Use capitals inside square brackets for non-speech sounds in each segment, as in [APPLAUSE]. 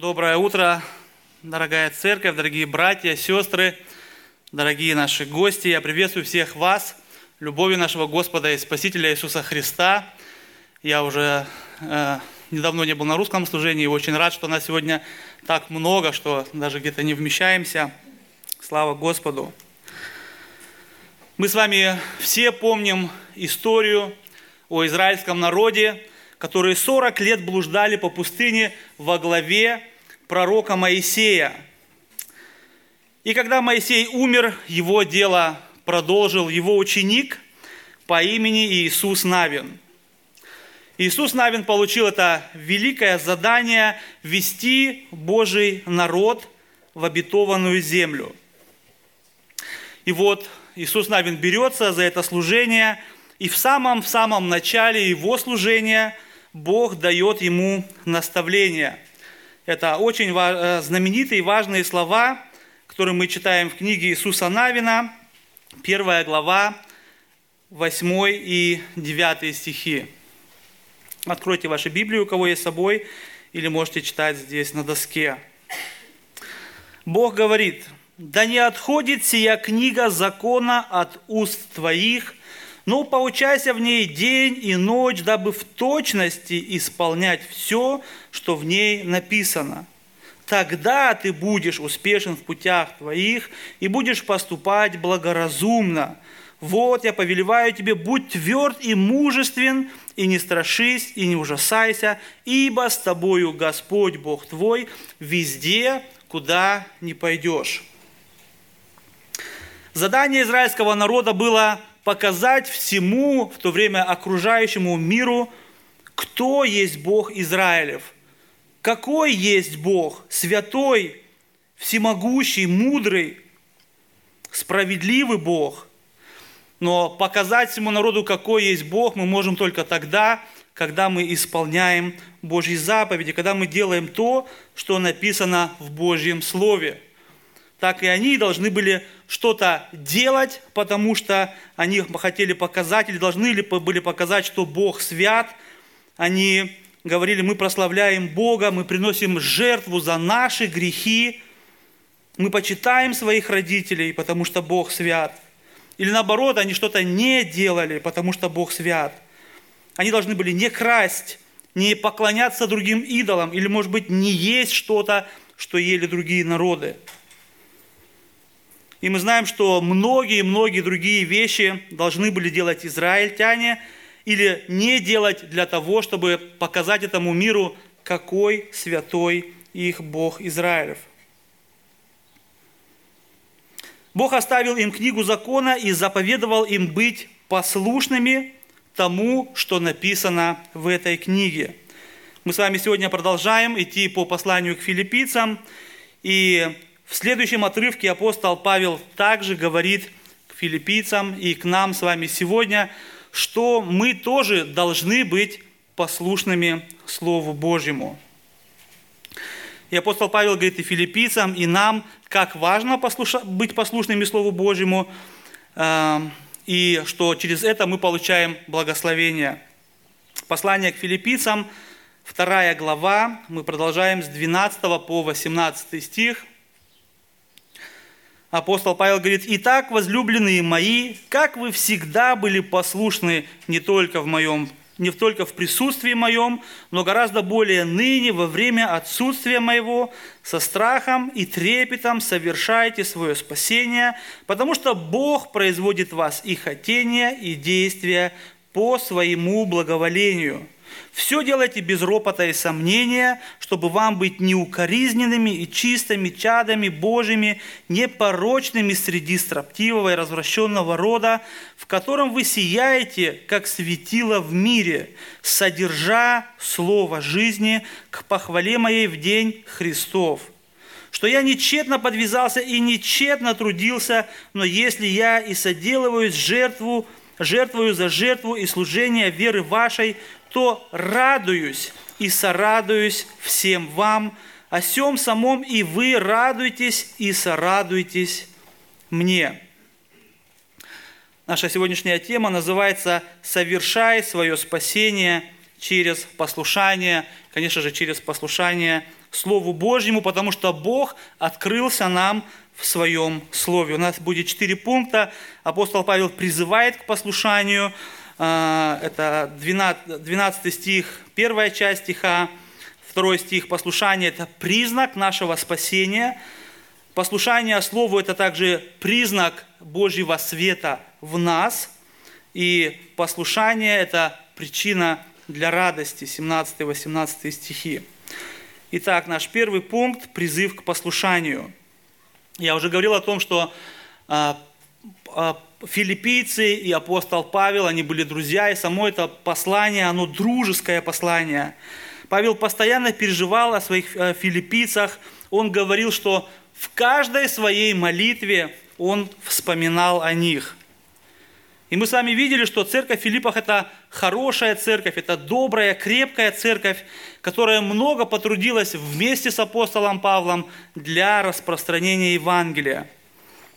Доброе утро, дорогая церковь, дорогие братья, сестры, дорогие наши гости. Я приветствую всех вас любовью нашего Господа и Спасителя Иисуса Христа. Я уже э, недавно не был на русском служении и очень рад, что нас сегодня так много, что даже где-то не вмещаемся. Слава Господу! Мы с вами все помним историю о израильском народе, которые 40 лет блуждали по пустыне во главе пророка Моисея. И когда Моисей умер, его дело продолжил его ученик по имени Иисус Навин. Иисус Навин получил это великое задание вести Божий народ в обетованную землю. И вот Иисус Навин берется за это служение, и в самом-самом начале его служения – Бог дает ему наставление. Это очень э, знаменитые и важные слова, которые мы читаем в книге Иисуса Навина, первая глава, 8 и 9 стихи. Откройте вашу Библию, у кого есть с собой, или можете читать здесь на доске. Бог говорит, «Да не отходит сия книга закона от уст твоих, но поучайся в ней день и ночь, дабы в точности исполнять все, что в ней написано. Тогда ты будешь успешен в путях твоих и будешь поступать благоразумно. Вот я повелеваю тебе, будь тверд и мужествен, и не страшись, и не ужасайся, ибо с тобою Господь Бог твой везде, куда не пойдешь. Задание израильского народа было показать всему в то время окружающему миру, кто есть Бог Израилев, какой есть Бог, святой, всемогущий, мудрый, справедливый Бог. Но показать всему народу, какой есть Бог, мы можем только тогда, когда мы исполняем Божьи заповеди, когда мы делаем то, что написано в Божьем Слове – так и они должны были что-то делать, потому что они хотели показать или должны были показать, что Бог свят. Они говорили, мы прославляем Бога, мы приносим жертву за наши грехи, мы почитаем своих родителей, потому что Бог свят. Или наоборот, они что-то не делали, потому что Бог свят. Они должны были не красть, не поклоняться другим идолам, или, может быть, не есть что-то, что ели другие народы. И мы знаем, что многие-многие другие вещи должны были делать израильтяне или не делать для того, чтобы показать этому миру, какой святой их Бог Израилев. Бог оставил им книгу закона и заповедовал им быть послушными тому, что написано в этой книге. Мы с вами сегодня продолжаем идти по посланию к филиппийцам, и в следующем отрывке апостол Павел также говорит к филиппийцам и к нам с вами сегодня, что мы тоже должны быть послушными Слову Божьему. И апостол Павел говорит и филиппийцам, и нам, как важно быть послушными Слову Божьему, э, и что через это мы получаем благословение. Послание к филиппийцам, вторая глава, мы продолжаем с 12 по 18 стих – Апостол Павел говорит, «Итак, возлюбленные мои, как вы всегда были послушны не только в моем не только в присутствии моем, но гораздо более ныне, во время отсутствия моего, со страхом и трепетом совершайте свое спасение, потому что Бог производит вас и хотения, и действия по своему благоволению». Все делайте без ропота и сомнения, чтобы вам быть неукоризненными и чистыми чадами Божьими, непорочными среди строптивого и развращенного рода, в котором вы сияете, как светило в мире, содержа слово жизни к похвале моей в день Христов. Что я нечетно подвязался и нечетно трудился, но если я и соделываю жертву, жертвую за жертву и служение веры вашей, то радуюсь и сорадуюсь всем вам, о сем самом и вы радуйтесь и сорадуйтесь мне. Наша сегодняшняя тема называется «Совершай свое спасение через послушание, конечно же, через послушание Слову Божьему, потому что Бог открылся нам в своем Слове. У нас будет четыре пункта. Апостол Павел призывает к послушанию. А, это 12, 12 стих, первая часть стиха, второй стих. Послушание – это признак нашего спасения. Послушание Слову – это также признак Божьего света в нас. И послушание – это причина для радости, 17-18 стихи. Итак, наш первый пункт – призыв к послушанию. Я уже говорил о том, что а, а, филиппийцы и апостол Павел, они были друзья, и само это послание, оно дружеское послание. Павел постоянно переживал о своих э, филиппийцах, он говорил, что в каждой своей молитве он вспоминал о них. И мы с вами видели, что церковь Филиппах – это хорошая церковь, это добрая, крепкая церковь, которая много потрудилась вместе с апостолом Павлом для распространения Евангелия.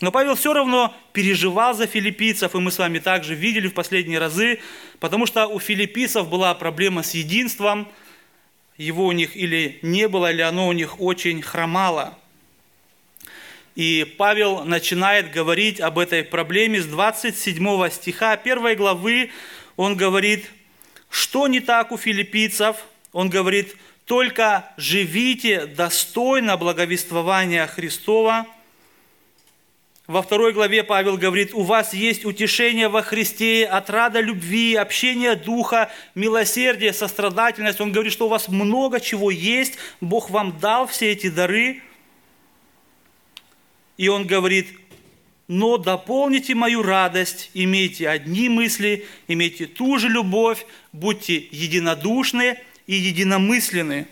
Но Павел все равно переживал за филиппийцев, и мы с вами также видели в последние разы, потому что у филиппийцев была проблема с единством, его у них или не было, или оно у них очень хромало – и Павел начинает говорить об этой проблеме с 27 стиха 1 главы. Он говорит, что не так у филиппийцев? Он говорит, только живите достойно благовествования Христова. Во второй главе Павел говорит, у вас есть утешение во Христе, отрада любви, общение духа, милосердие, сострадательность. Он говорит, что у вас много чего есть, Бог вам дал все эти дары – и он говорит, но дополните мою радость, имейте одни мысли, имейте ту же любовь, будьте единодушны и единомысленны.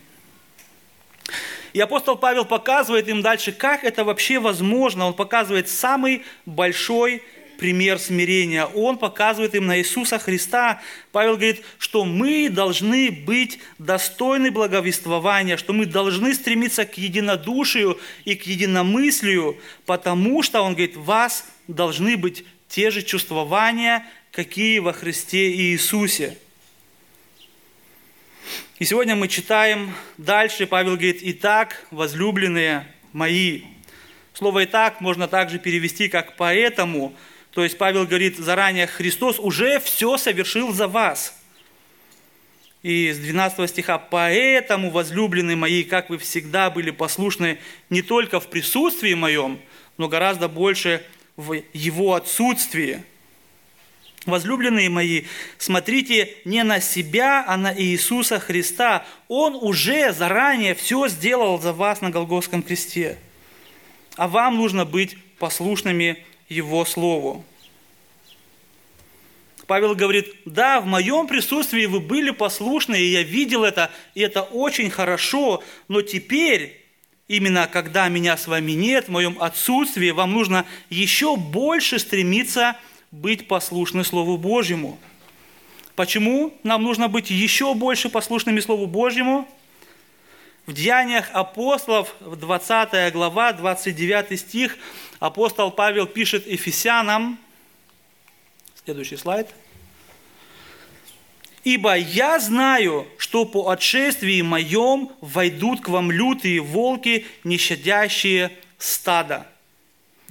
И апостол Павел показывает им дальше, как это вообще возможно. Он показывает самый большой пример смирения. Он показывает им на Иисуса Христа. Павел говорит, что мы должны быть достойны благовествования, что мы должны стремиться к единодушию и к единомыслию, потому что, он говорит, вас должны быть те же чувствования, какие во Христе Иисусе. И сегодня мы читаем дальше, Павел говорит, «Итак, возлюбленные мои». Слово «итак» можно также перевести как «поэтому», то есть Павел говорит заранее, Христос уже все совершил за вас. И с 12 стиха, «Поэтому, возлюбленные мои, как вы всегда были послушны не только в присутствии моем, но гораздо больше в его отсутствии». Возлюбленные мои, смотрите не на себя, а на Иисуса Христа. Он уже заранее все сделал за вас на Голгофском кресте. А вам нужно быть послушными его Слову. Павел говорит, да, в моем присутствии вы были послушны, и я видел это, и это очень хорошо, но теперь, именно когда меня с вами нет, в моем отсутствии, вам нужно еще больше стремиться быть послушны Слову Божьему. Почему нам нужно быть еще больше послушными Слову Божьему? В Деяниях апостолов, 20 глава, 29 стих, апостол Павел пишет Ефесянам, следующий слайд, «Ибо я знаю, что по отшествии моем войдут к вам лютые волки, нещадящие стада».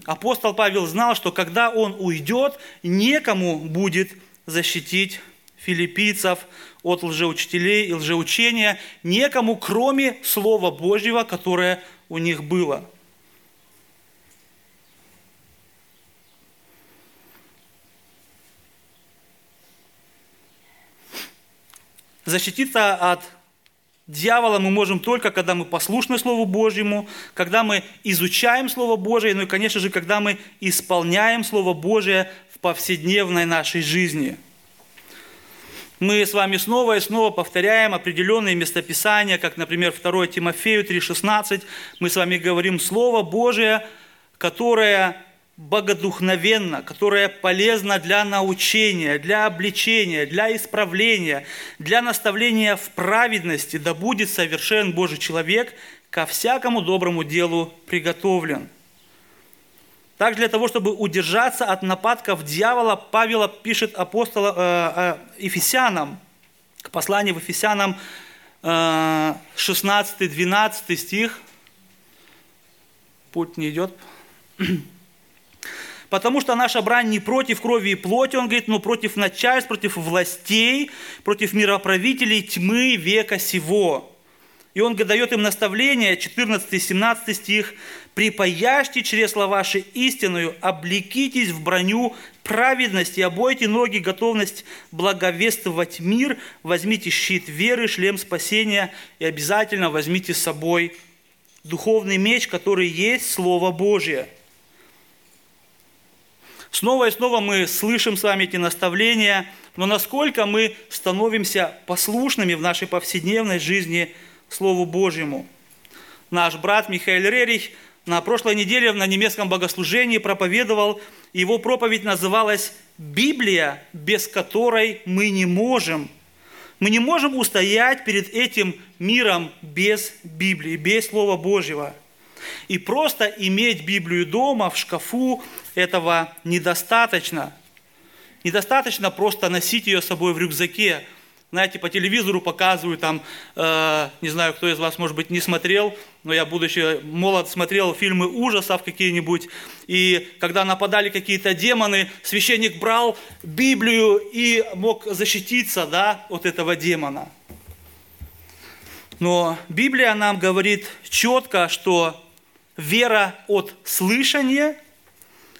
Апостол Павел знал, что когда он уйдет, некому будет защитить филиппийцев от лжеучителей и лжеучения, некому, кроме Слова Божьего, которое у них было – Защититься от дьявола мы можем только, когда мы послушны Слову Божьему, когда мы изучаем Слово Божие, ну и, конечно же, когда мы исполняем Слово Божие в повседневной нашей жизни. Мы с вами снова и снова повторяем определенные местописания, как, например, 2 Тимофею 3,16. Мы с вами говорим Слово Божие, которое богодухновенно, которая полезна для научения, для обличения, для исправления, для наставления в праведности, да будет совершен Божий человек, ко всякому доброму делу приготовлен. Также для того, чтобы удержаться от нападков дьявола, Павел пишет апостола, э, э, Ефесянам, к посланию в Ефесянам 16-12 э, стих. Путь не идет. [CLEARS THROAT] Потому что наша брань не против крови и плоти, он говорит, но против начальств, против властей, против мироправителей тьмы века сего. И он дает им наставление, 14-17 стих, «Припаяшьте чресла ваши истинную, облекитесь в броню праведности, обойте ноги, готовность благовествовать мир, возьмите щит веры, шлем спасения и обязательно возьмите с собой духовный меч, который есть Слово Божье». Снова и снова мы слышим с вами эти наставления, но насколько мы становимся послушными в нашей повседневной жизни Слову Божьему. Наш брат Михаил Рерих на прошлой неделе на немецком богослужении проповедовал, его проповедь называлась «Библия, без которой мы не можем». Мы не можем устоять перед этим миром без Библии, без Слова Божьего – и просто иметь Библию дома, в шкафу, этого недостаточно. Недостаточно просто носить ее с собой в рюкзаке. Знаете, по телевизору показывают там, э, не знаю, кто из вас, может быть, не смотрел, но я, будучи молод, смотрел фильмы ужасов какие-нибудь, и когда нападали какие-то демоны, священник брал Библию и мог защититься, да, от этого демона. Но Библия нам говорит четко, что вера от слышания,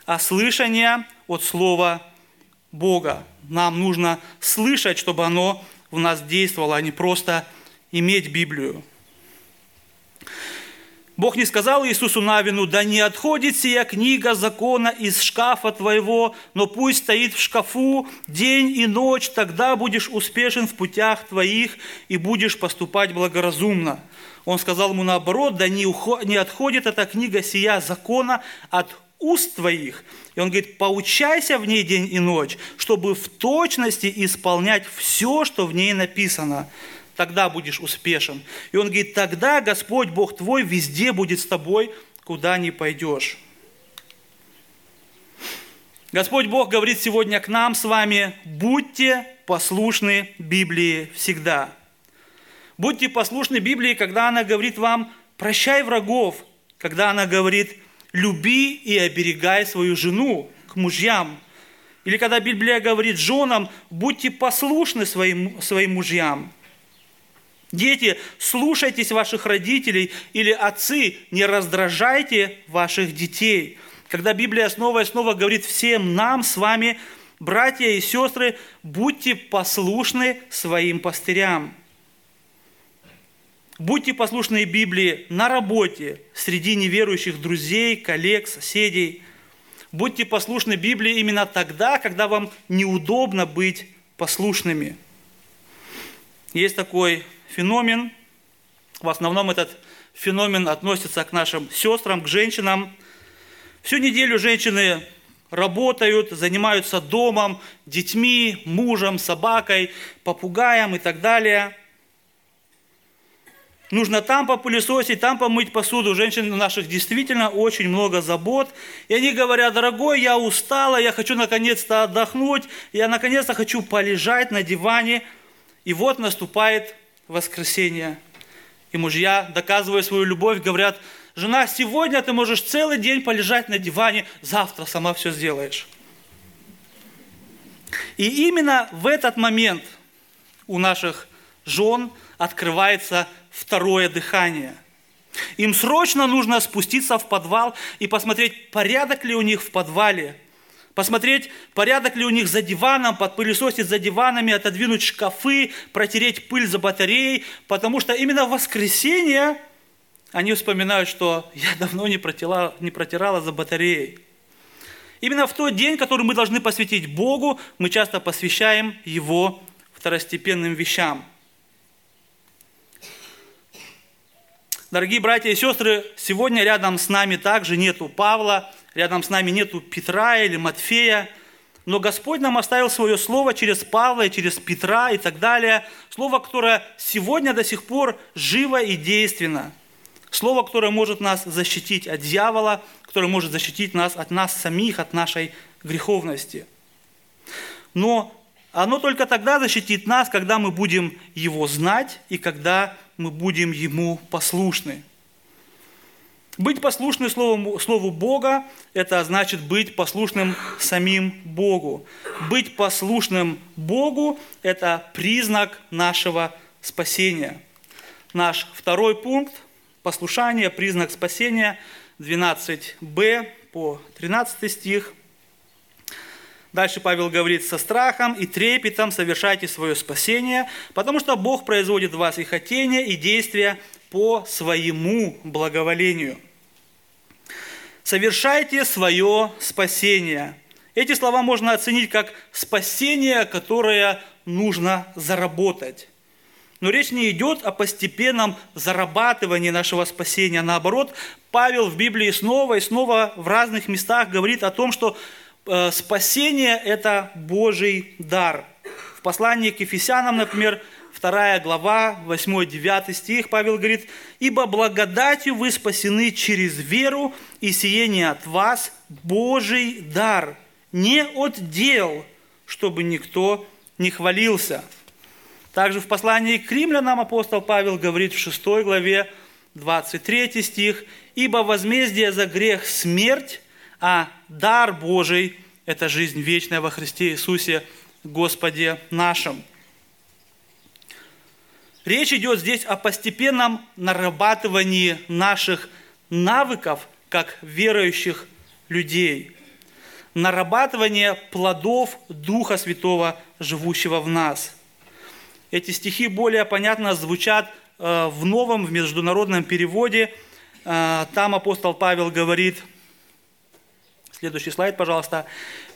а слышание от Слова Бога. Нам нужно слышать, чтобы оно в нас действовало, а не просто иметь Библию. Бог не сказал Иисусу Навину, да не отходит сия книга закона из шкафа твоего, но пусть стоит в шкафу день и ночь, тогда будешь успешен в путях твоих и будешь поступать благоразумно. Он сказал ему наоборот, да не, уход, не отходит эта книга сия закона от уст твоих. И он говорит, поучайся в ней день и ночь, чтобы в точности исполнять все, что в ней написано. Тогда будешь успешен. И он говорит, тогда Господь Бог твой везде будет с тобой, куда ни пойдешь. Господь Бог говорит сегодня к нам с вами, будьте послушны Библии всегда. Будьте послушны Библии, когда она говорит вам «прощай врагов», когда она говорит «люби и оберегай свою жену» к мужьям. Или когда Библия говорит женам «будьте послушны своим, своим мужьям». Дети, слушайтесь ваших родителей или отцы, не раздражайте ваших детей. Когда Библия снова и снова говорит всем нам с вами, братья и сестры, будьте послушны своим пастырям. Будьте послушны Библии на работе, среди неверующих друзей, коллег, соседей. Будьте послушны Библии именно тогда, когда вам неудобно быть послушными. Есть такой феномен, в основном этот феномен относится к нашим сестрам, к женщинам. Всю неделю женщины работают, занимаются домом, детьми, мужем, собакой, попугаем и так далее – Нужно там попылесосить, там помыть посуду. У женщин наших действительно очень много забот. И они говорят, дорогой, я устала, я хочу наконец-то отдохнуть, я наконец-то хочу полежать на диване. И вот наступает воскресенье. И мужья, доказывая свою любовь, говорят, жена, сегодня ты можешь целый день полежать на диване, завтра сама все сделаешь. И именно в этот момент у наших жен открывается второе дыхание. Им срочно нужно спуститься в подвал и посмотреть, порядок ли у них в подвале, посмотреть, порядок ли у них за диваном, подпылесосить за диванами, отодвинуть шкафы, протереть пыль за батареей, потому что именно в воскресенье они вспоминают, что я давно не протирала, не протирала за батареей. Именно в тот день, который мы должны посвятить Богу, мы часто посвящаем Его второстепенным вещам – Дорогие братья и сестры, сегодня рядом с нами также нету Павла, рядом с нами нету Петра или Матфея, но Господь нам оставил свое слово через Павла и через Петра и так далее. Слово, которое сегодня до сих пор живо и действенно. Слово, которое может нас защитить от дьявола, которое может защитить нас от нас самих, от нашей греховности. Но оно только тогда защитит нас, когда мы будем Его знать и когда мы будем Ему послушны. Быть послушным Слову, Слову Бога – это значит быть послушным самим Богу. Быть послушным Богу – это признак нашего спасения. Наш второй пункт – послушание, признак спасения, 12b по 13 стих. Дальше Павел говорит, со страхом и трепетом совершайте свое спасение, потому что Бог производит в вас и хотение, и действия по своему благоволению – совершайте свое спасение. Эти слова можно оценить как спасение, которое нужно заработать. Но речь не идет о постепенном зарабатывании нашего спасения. Наоборот, Павел в Библии снова и снова в разных местах говорит о том, что спасение – это Божий дар. В послании к Ефесянам, например, 2 глава, 8-9 стих, Павел говорит, «Ибо благодатью вы спасены через веру, и сие от вас Божий дар, не от дел, чтобы никто не хвалился». Также в послании к римлянам апостол Павел говорит в 6 главе, 23 стих, «Ибо возмездие за грех – смерть, а дар Божий – это жизнь вечная во Христе Иисусе, Господе нашим». Речь идет здесь о постепенном нарабатывании наших навыков как верующих людей. Нарабатывание плодов Духа Святого, живущего в нас. Эти стихи более понятно звучат э, в новом, в международном переводе. Э, там апостол Павел говорит – Следующий слайд, пожалуйста.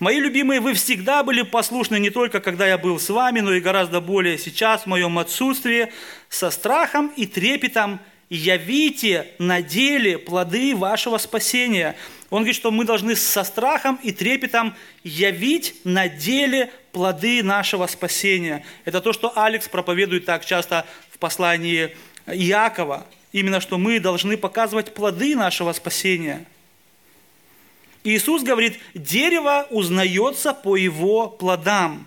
Мои любимые, вы всегда были послушны не только когда я был с вами, но и гораздо более сейчас в моем отсутствии, со страхом и трепетом явите на деле плоды вашего спасения. Он говорит, что мы должны со страхом и трепетом явить на деле плоды нашего спасения. Это то, что Алекс проповедует так часто в послании Иакова. Именно, что мы должны показывать плоды нашего спасения – Иисус говорит, дерево узнается по его плодам.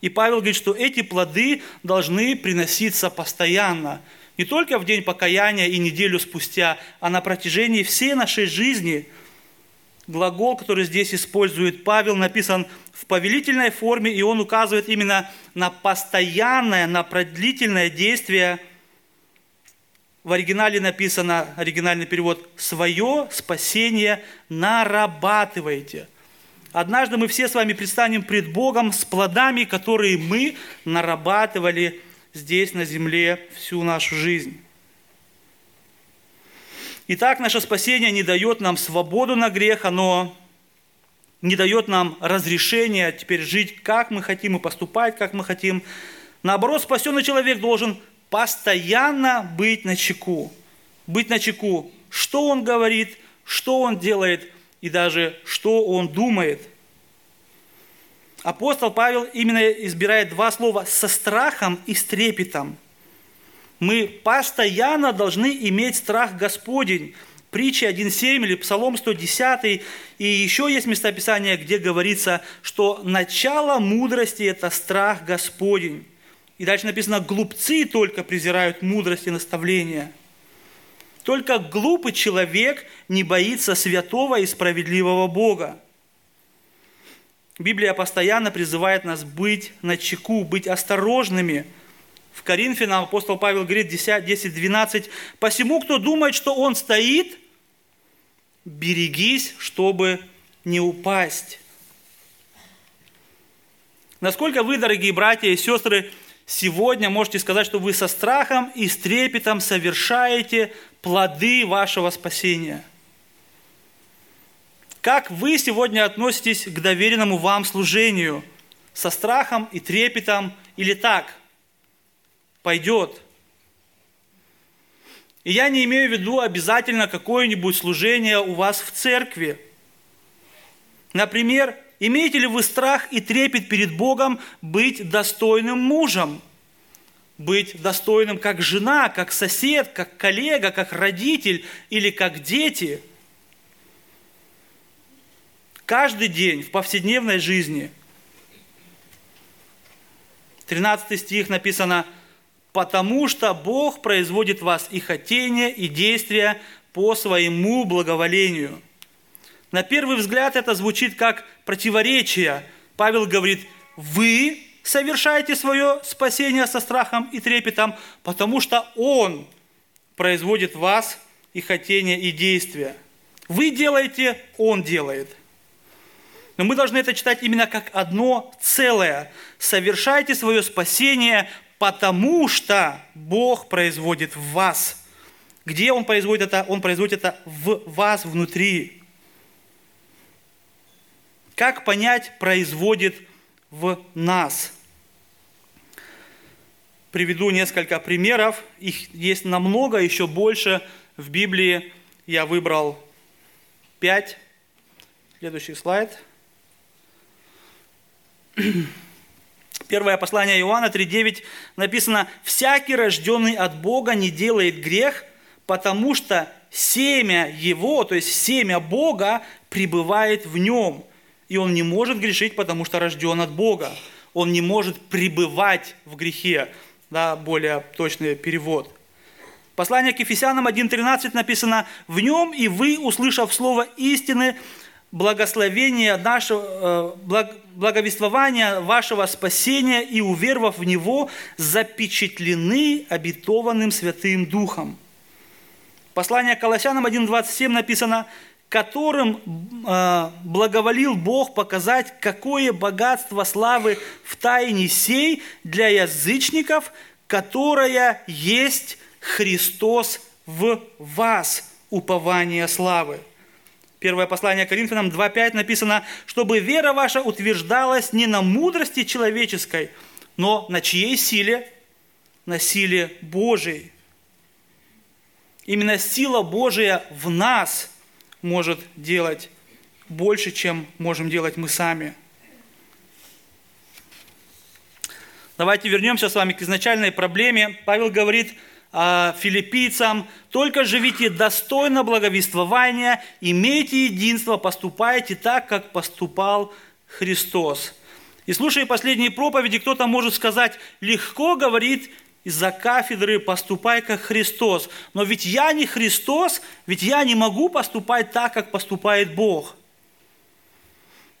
И Павел говорит, что эти плоды должны приноситься постоянно. Не только в день покаяния и неделю спустя, а на протяжении всей нашей жизни. Глагол, который здесь использует Павел, написан в повелительной форме, и он указывает именно на постоянное, на продлительное действие – в оригинале написано, оригинальный перевод, «свое спасение нарабатывайте». Однажды мы все с вами предстанем пред Богом с плодами, которые мы нарабатывали здесь на земле всю нашу жизнь. Итак, наше спасение не дает нам свободу на грех, оно не дает нам разрешения теперь жить, как мы хотим и поступать, как мы хотим. Наоборот, спасенный человек должен постоянно быть на чеку. Быть на чеку, что он говорит, что он делает и даже что он думает. Апостол Павел именно избирает два слова «со страхом» и «с трепетом». Мы постоянно должны иметь страх Господень. Притча 1.7 или Псалом 110. И еще есть местописание, где говорится, что начало мудрости – это страх Господень. И дальше написано, глупцы только презирают мудрость и наставления. Только глупый человек не боится святого и справедливого Бога. Библия постоянно призывает нас быть на чеку, быть осторожными. В Коринфянам апостол Павел говорит 10-12, «Посему, кто думает, что он стоит, берегись, чтобы не упасть». Насколько вы, дорогие братья и сестры, сегодня можете сказать, что вы со страхом и с трепетом совершаете плоды вашего спасения. Как вы сегодня относитесь к доверенному вам служению? Со страхом и трепетом или так? Пойдет. И я не имею в виду обязательно какое-нибудь служение у вас в церкви. Например, Имеете ли вы страх и трепет перед Богом быть достойным мужем? Быть достойным как жена, как сосед, как коллега, как родитель или как дети? Каждый день в повседневной жизни 13 стих написано, «Потому что Бог производит вас и хотение, и действия по своему благоволению». На первый взгляд это звучит как противоречие. Павел говорит, вы совершаете свое спасение со страхом и трепетом, потому что Он производит вас и хотение, и действия. Вы делаете, Он делает. Но мы должны это читать именно как одно целое. Совершайте свое спасение, потому что Бог производит в вас. Где Он производит это? Он производит это в вас внутри. Как понять производит в нас? Приведу несколько примеров. Их есть намного, еще больше. В Библии я выбрал пять. Следующий слайд. [CLEARS THROAT] Первое послание Иоанна 3.9 написано, «Всякий, рожденный от Бога, не делает грех, потому что семя Его, то есть семя Бога, пребывает в нем, и он не может грешить, потому что рожден от Бога. Он не может пребывать в грехе, да, более точный перевод. Послание к Ефесянам 1.13 написано, «В нем и вы, услышав слово истины, благословение нашего, э, благовествования вашего спасения и уверовав в него, запечатлены обетованным Святым Духом». Послание к Колоссянам 1.27 написано, которым э, благоволил Бог показать, какое богатство славы в тайне сей для язычников, которая есть Христос в вас, упование славы. Первое послание Коринфянам 2.5 написано, чтобы вера ваша утверждалась не на мудрости человеческой, но на чьей силе? На силе Божией. Именно сила Божия в нас может делать больше, чем можем делать мы сами. Давайте вернемся с вами к изначальной проблеме. Павел говорит – а, филиппийцам, только живите достойно благовествования, имейте единство, поступайте так, как поступал Христос. И слушая последние проповеди, кто-то может сказать, легко говорит из-за кафедры «поступай, как Христос». Но ведь я не Христос, ведь я не могу поступать так, как поступает Бог –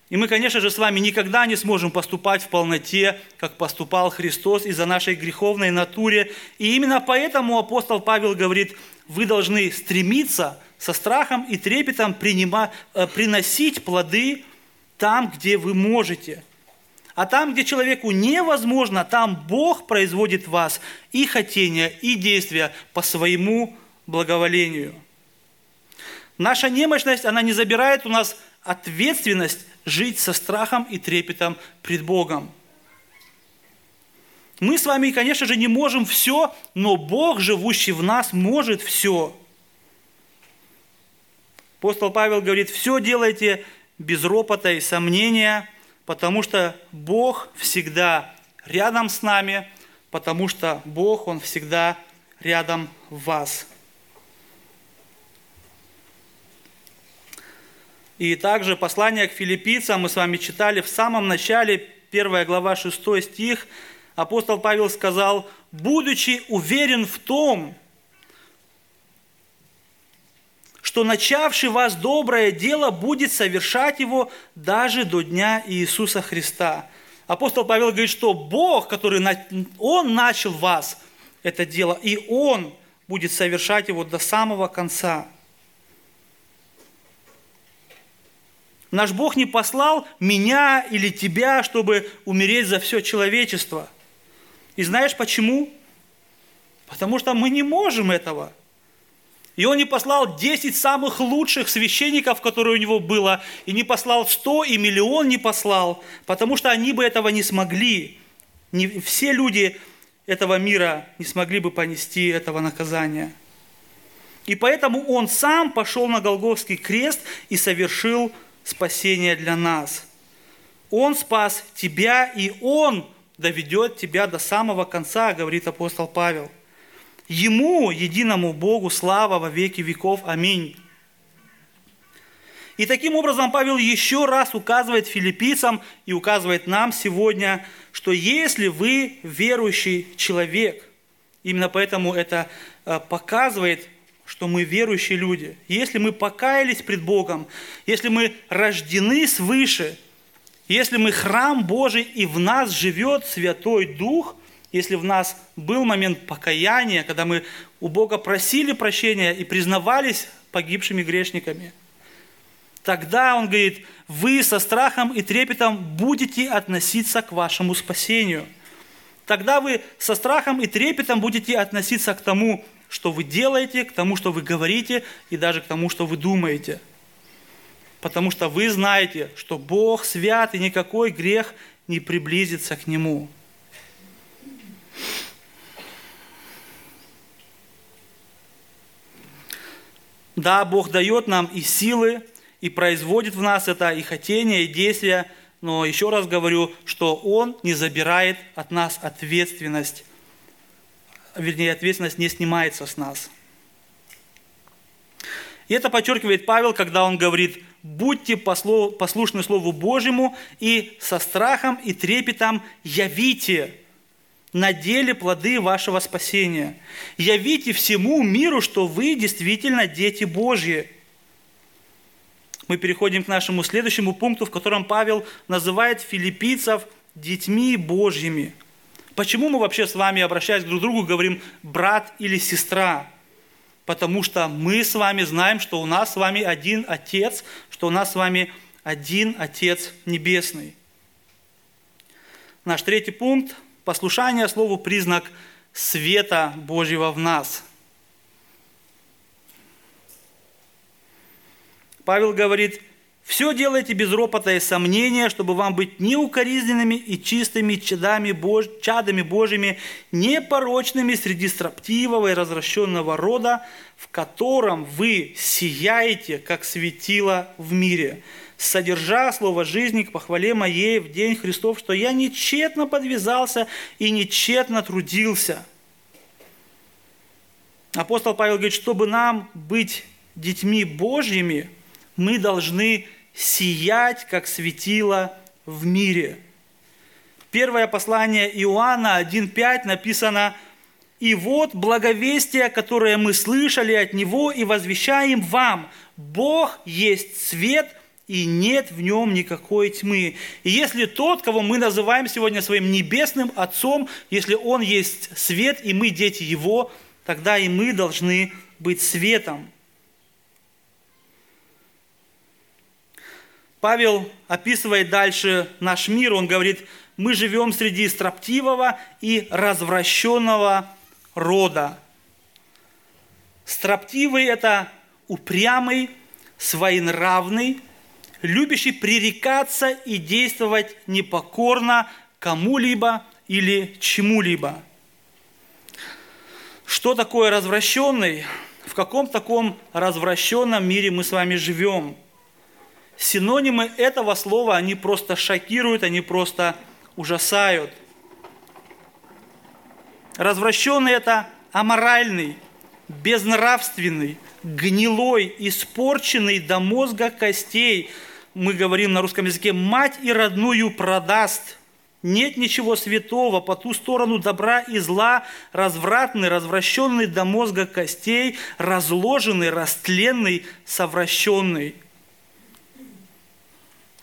и мы, конечно же, с вами никогда не сможем поступать в полноте, как поступал Христос из-за нашей греховной натуре. И именно поэтому апостол Павел говорит, вы должны стремиться со страхом и трепетом принимать, э, приносить плоды там, где вы можете. А там, где человеку невозможно, там Бог производит вас и хотения, и действия по своему благоволению. Наша немощность, она не забирает у нас ответственность жить со страхом и трепетом пред Богом. Мы с вами, конечно же, не можем все, но Бог, живущий в нас, может все. Апостол Павел говорит, все делайте без ропота и сомнения, потому что Бог всегда рядом с нами, потому что Бог, Он всегда рядом в вас. И также послание к филиппийцам мы с вами читали в самом начале, 1 глава 6 стих, апостол Павел сказал, «Будучи уверен в том, что начавший вас доброе дело будет совершать его даже до дня Иисуса Христа». Апостол Павел говорит, что Бог, который Он начал вас это дело, и Он будет совершать его до самого конца – Наш Бог не послал меня или тебя, чтобы умереть за все человечество. И знаешь почему? Потому что мы не можем этого. И он не послал 10 самых лучших священников, которые у него было, и не послал 100, и миллион не послал, потому что они бы этого не смогли. Не, все люди этого мира не смогли бы понести этого наказания. И поэтому он сам пошел на Голговский крест и совершил спасение для нас. Он спас тебя, и Он доведет тебя до самого конца, говорит апостол Павел. Ему, единому Богу, слава во веки веков. Аминь. И таким образом Павел еще раз указывает филиппийцам и указывает нам сегодня, что если вы верующий человек, именно поэтому это э, показывает, что мы верующие люди, если мы покаялись пред Богом, если мы рождены свыше, если мы храм Божий и в нас живет Святой Дух, если в нас был момент покаяния, когда мы у Бога просили прощения и признавались погибшими грешниками – Тогда, он говорит, вы со страхом и трепетом будете относиться к вашему спасению. Тогда вы со страхом и трепетом будете относиться к тому, что вы делаете, к тому, что вы говорите, и даже к тому, что вы думаете. Потому что вы знаете, что Бог свят, и никакой грех не приблизится к Нему. Да, Бог дает нам и силы, и производит в нас это и хотение, и действие, но еще раз говорю, что Он не забирает от нас ответственность, вернее, ответственность не снимается с нас. И это подчеркивает Павел, когда он говорит, будьте послушны Слову Божьему и со страхом и трепетом явите на деле плоды вашего спасения. Явите всему миру, что вы действительно дети Божьи – мы переходим к нашему следующему пункту, в котором Павел называет филиппийцев детьми Божьими. Почему мы вообще с вами, обращаясь друг к другу, говорим брат или сестра? Потому что мы с вами знаем, что у нас с вами один Отец, что у нас с вами один Отец Небесный. Наш третий пункт – послушание Слову – признак света Божьего в нас – Павел говорит, все делайте без ропота и сомнения, чтобы вам быть неукоризненными и чистыми чадами, Бож... чадами Божьими, непорочными среди строптивого и развращенного рода, в котором вы сияете, как светило в мире, содержа слово жизни к похвале моей в день Христов, что я нечетно подвязался и нечетно трудился. Апостол Павел говорит, чтобы нам быть детьми Божьими – мы должны сиять, как светило в мире. Первое послание Иоанна 1.5 написано «И вот благовестие, которое мы слышали от Него и возвещаем вам, Бог есть свет, и нет в нем никакой тьмы. И если тот, кого мы называем сегодня своим небесным Отцом, если Он есть свет, и мы дети Его, тогда и мы должны быть светом. Павел описывает дальше наш мир, он говорит, мы живем среди строптивого и развращенного рода. Строптивый – это упрямый, своенравный, любящий пререкаться и действовать непокорно кому-либо или чему-либо. Что такое развращенный? В каком таком развращенном мире мы с вами живем – Синонимы этого слова, они просто шокируют, они просто ужасают. Развращенный – это аморальный, безнравственный, гнилой, испорченный до мозга костей. Мы говорим на русском языке «мать и родную продаст». Нет ничего святого по ту сторону добра и зла, развратный, развращенный до мозга костей, разложенный, растленный, совращенный –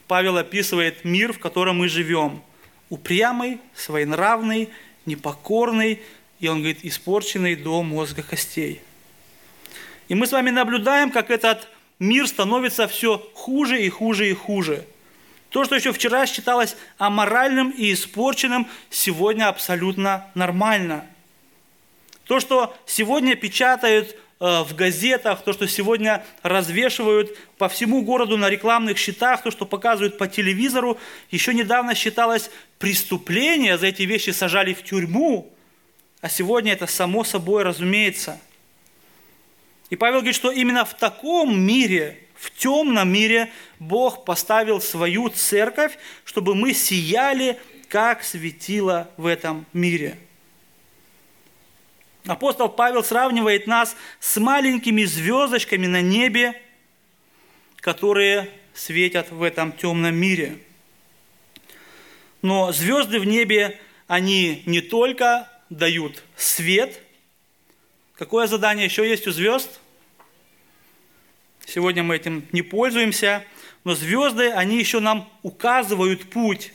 Павел описывает мир, в котором мы живем. Упрямый, своенравный, непокорный, и он говорит, испорченный до мозга костей. И мы с вами наблюдаем, как этот мир становится все хуже и хуже и хуже. То, что еще вчера считалось аморальным и испорченным, сегодня абсолютно нормально. То, что сегодня печатают Э, в газетах, то, что сегодня развешивают по всему городу на рекламных щитах, то, что показывают по телевизору, еще недавно считалось преступление, за эти вещи сажали в тюрьму, а сегодня это само собой разумеется. И Павел говорит, что именно в таком мире, в темном мире Бог поставил свою церковь, чтобы мы сияли, как светило в этом мире – Апостол Павел сравнивает нас с маленькими звездочками на небе, которые светят в этом темном мире. Но звезды в небе, они не только дают свет. Какое задание еще есть у звезд? Сегодня мы этим не пользуемся, но звезды, они еще нам указывают путь,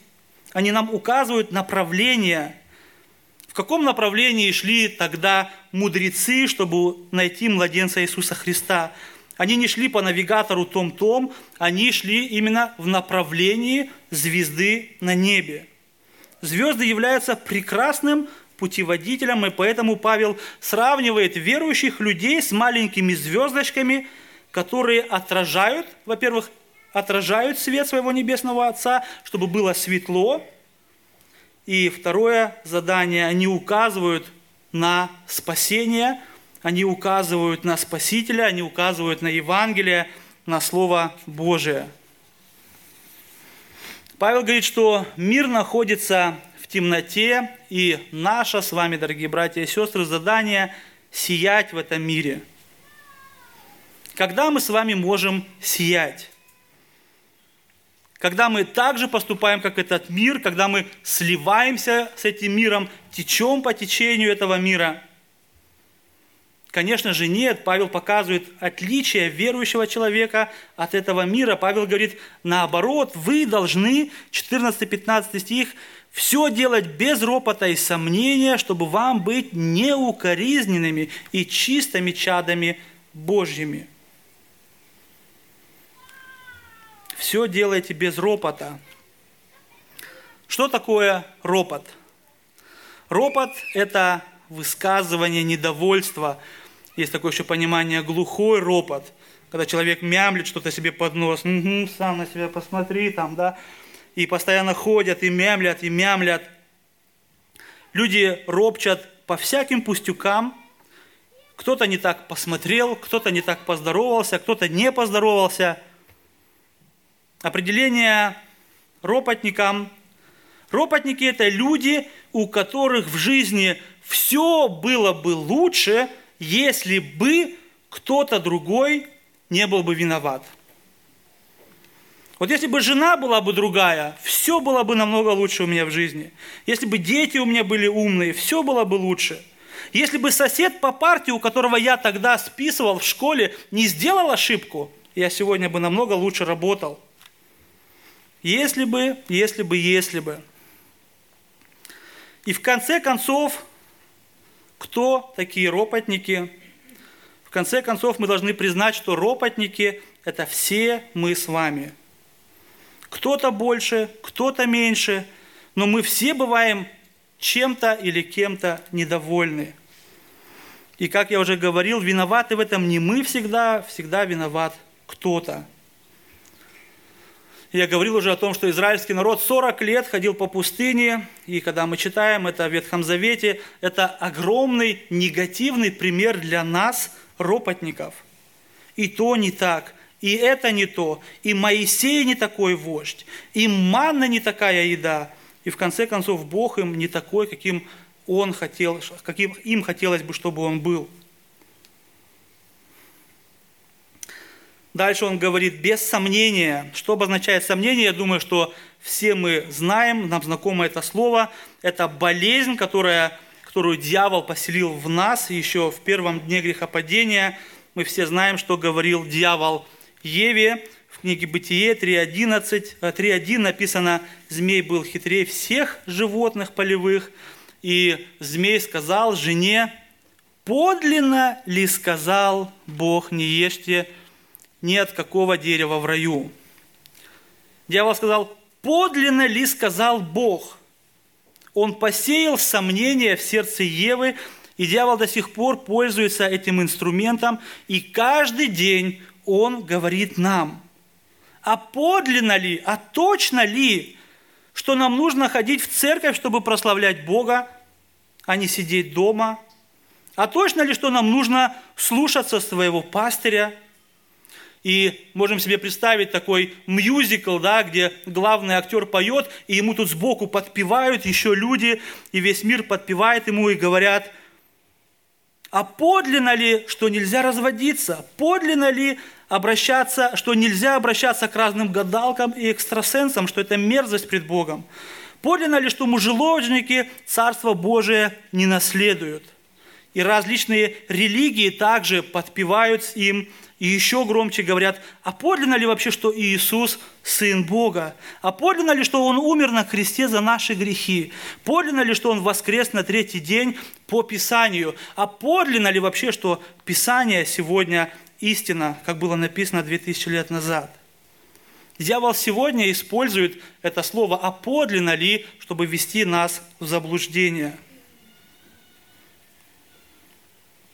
они нам указывают направление. В каком направлении шли тогда мудрецы, чтобы найти младенца Иисуса Христа? Они не шли по навигатору том-том, они шли именно в направлении звезды на небе. Звезды являются прекрасным путеводителем, и поэтому Павел сравнивает верующих людей с маленькими звездочками, которые отражают, во-первых, отражают свет своего небесного Отца, чтобы было светло. И второе задание, они указывают на спасение – они указывают на Спасителя, они указывают на Евангелие, на Слово Божие. Павел говорит, что мир находится в темноте, и наше с вами, дорогие братья и сестры, задание – сиять в этом мире. Когда мы с вами можем сиять? Когда мы также поступаем, как этот мир, когда мы сливаемся с этим миром, течем по течению этого мира – Конечно же, нет. Павел показывает отличие верующего человека от этого мира. Павел говорит, наоборот, вы должны, 14-15 стих, все делать без ропота и сомнения, чтобы вам быть неукоризненными и чистыми чадами Божьими. Все делайте без ропота. Что такое ропот? Ропот – это высказывание недовольства. Есть такое еще понимание глухой ропот, когда человек мямлит что-то себе под нос, угу, сам на себя посмотри там, да, и постоянно ходят и мямлят, и мямлят. Люди ропчат по всяким пустякам, кто-то не так посмотрел, кто-то не так поздоровался, кто-то не поздоровался. Определение ропотникам. Ропотники – это люди, у которых в жизни все было бы лучше, если бы кто-то другой не был бы виноват. Вот если бы жена была бы другая, все было бы намного лучше у меня в жизни. Если бы дети у меня были умные, все было бы лучше. Если бы сосед по партии, у которого я тогда списывал в школе, не сделал ошибку, я сегодня бы намного лучше работал. Если бы, если бы, если бы. И в конце концов, кто такие ропотники? В конце концов, мы должны признать, что ропотники – это все мы с вами. Кто-то больше, кто-то меньше, но мы все бываем чем-то или кем-то недовольны. И как я уже говорил, виноваты в этом не мы всегда, всегда виноват кто-то. Я говорил уже о том, что израильский народ 40 лет ходил по пустыне, и когда мы читаем это в Ветхом Завете, это огромный негативный пример для нас, ропотников. И то не так, и это не то, и Моисей не такой вождь, и манна не такая еда, и в конце концов Бог им не такой, каким он хотел, каким им хотелось бы, чтобы он был – Дальше он говорит, без сомнения. Что обозначает сомнение? Я думаю, что все мы знаем, нам знакомо это слово. Это болезнь, которая, которую дьявол поселил в нас еще в первом дне грехопадения. Мы все знаем, что говорил дьявол Еве. В книге Бытие 3.11, 3.1 э, написано, «Змей был хитрее всех животных полевых, и змей сказал жене, подлинно ли сказал Бог, не ешьте ни от какого дерева в раю. Дьявол сказал, подлинно ли сказал Бог? Он посеял сомнения в сердце Евы, и дьявол до сих пор пользуется этим инструментом, и каждый день он говорит нам, а подлинно ли, а точно ли, что нам нужно ходить в церковь, чтобы прославлять Бога, а не сидеть дома? А точно ли, что нам нужно слушаться своего пастыря – и можем себе представить такой мюзикл, да, где главный актер поет, и ему тут сбоку подпевают еще люди, и весь мир подпевает ему и говорят, а подлинно ли, что нельзя разводиться? Подлинно ли, обращаться, что нельзя обращаться к разным гадалкам и экстрасенсам, что это мерзость пред Богом? Подлинно ли, что мужеложники Царство Божие не наследуют? И различные религии также подпевают им и еще громче говорят, а подлинно ли вообще, что Иисус – Сын Бога? А подлинно ли, что Он умер на кресте за наши грехи? Подлинно ли, что Он воскрес на третий день по Писанию? А подлинно ли вообще, что Писание сегодня истина, как было написано 2000 лет назад? Дьявол сегодня использует это слово «а подлинно ли», чтобы ввести нас в заблуждение –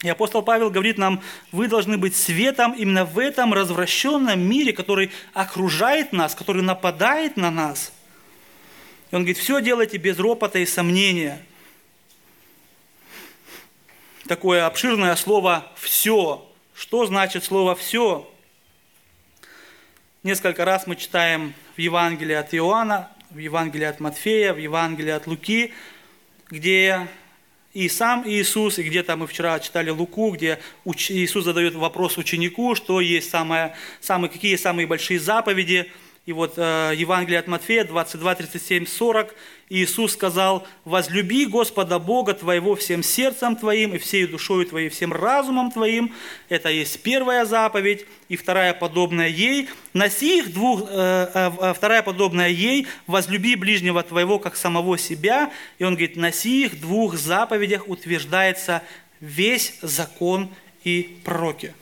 и апостол Павел говорит нам, вы должны быть светом именно в этом развращенном мире, который окружает нас, который нападает на нас. И он говорит, все делайте без ропота и сомнения. Такое обширное слово «все». Что значит слово «все»? Несколько раз мы читаем в Евангелии от Иоанна, в Евангелии от Матфея, в Евангелии от Луки, где и сам Иисус, и где-то мы вчера читали Луку, где Иисус задает вопрос ученику, что есть самое, самые, какие самые большие заповеди – и вот э, Евангелие от Матфея 22, 37, 40. Иисус сказал, «Возлюби Господа Бога твоего всем сердцем твоим, и всей душою твоей, всем разумом твоим». Это есть первая заповедь, и вторая подобная ей. На сих двух, э, э, э вторая подобная ей, «Возлюби ближнего твоего, как самого себя». И он говорит, на сих двух заповедях утверждается весь закон и пророки.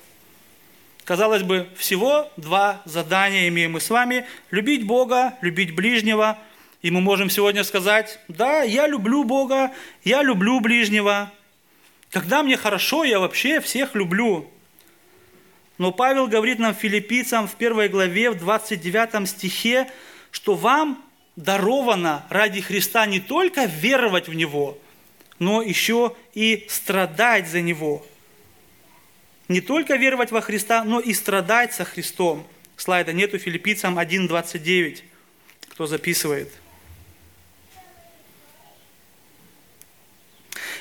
Казалось бы, всего два задания имеем мы с вами. Любить Бога, любить ближнего. И мы можем сегодня сказать, да, я люблю Бога, я люблю ближнего. Когда мне хорошо, я вообще всех люблю. Но Павел говорит нам филиппийцам в первой главе, в 29 стихе, что вам даровано ради Христа не только веровать в Него, но еще и страдать за Него – не только веровать во Христа, но и страдать со Христом. Слайда нету, филиппийцам 1.29, кто записывает.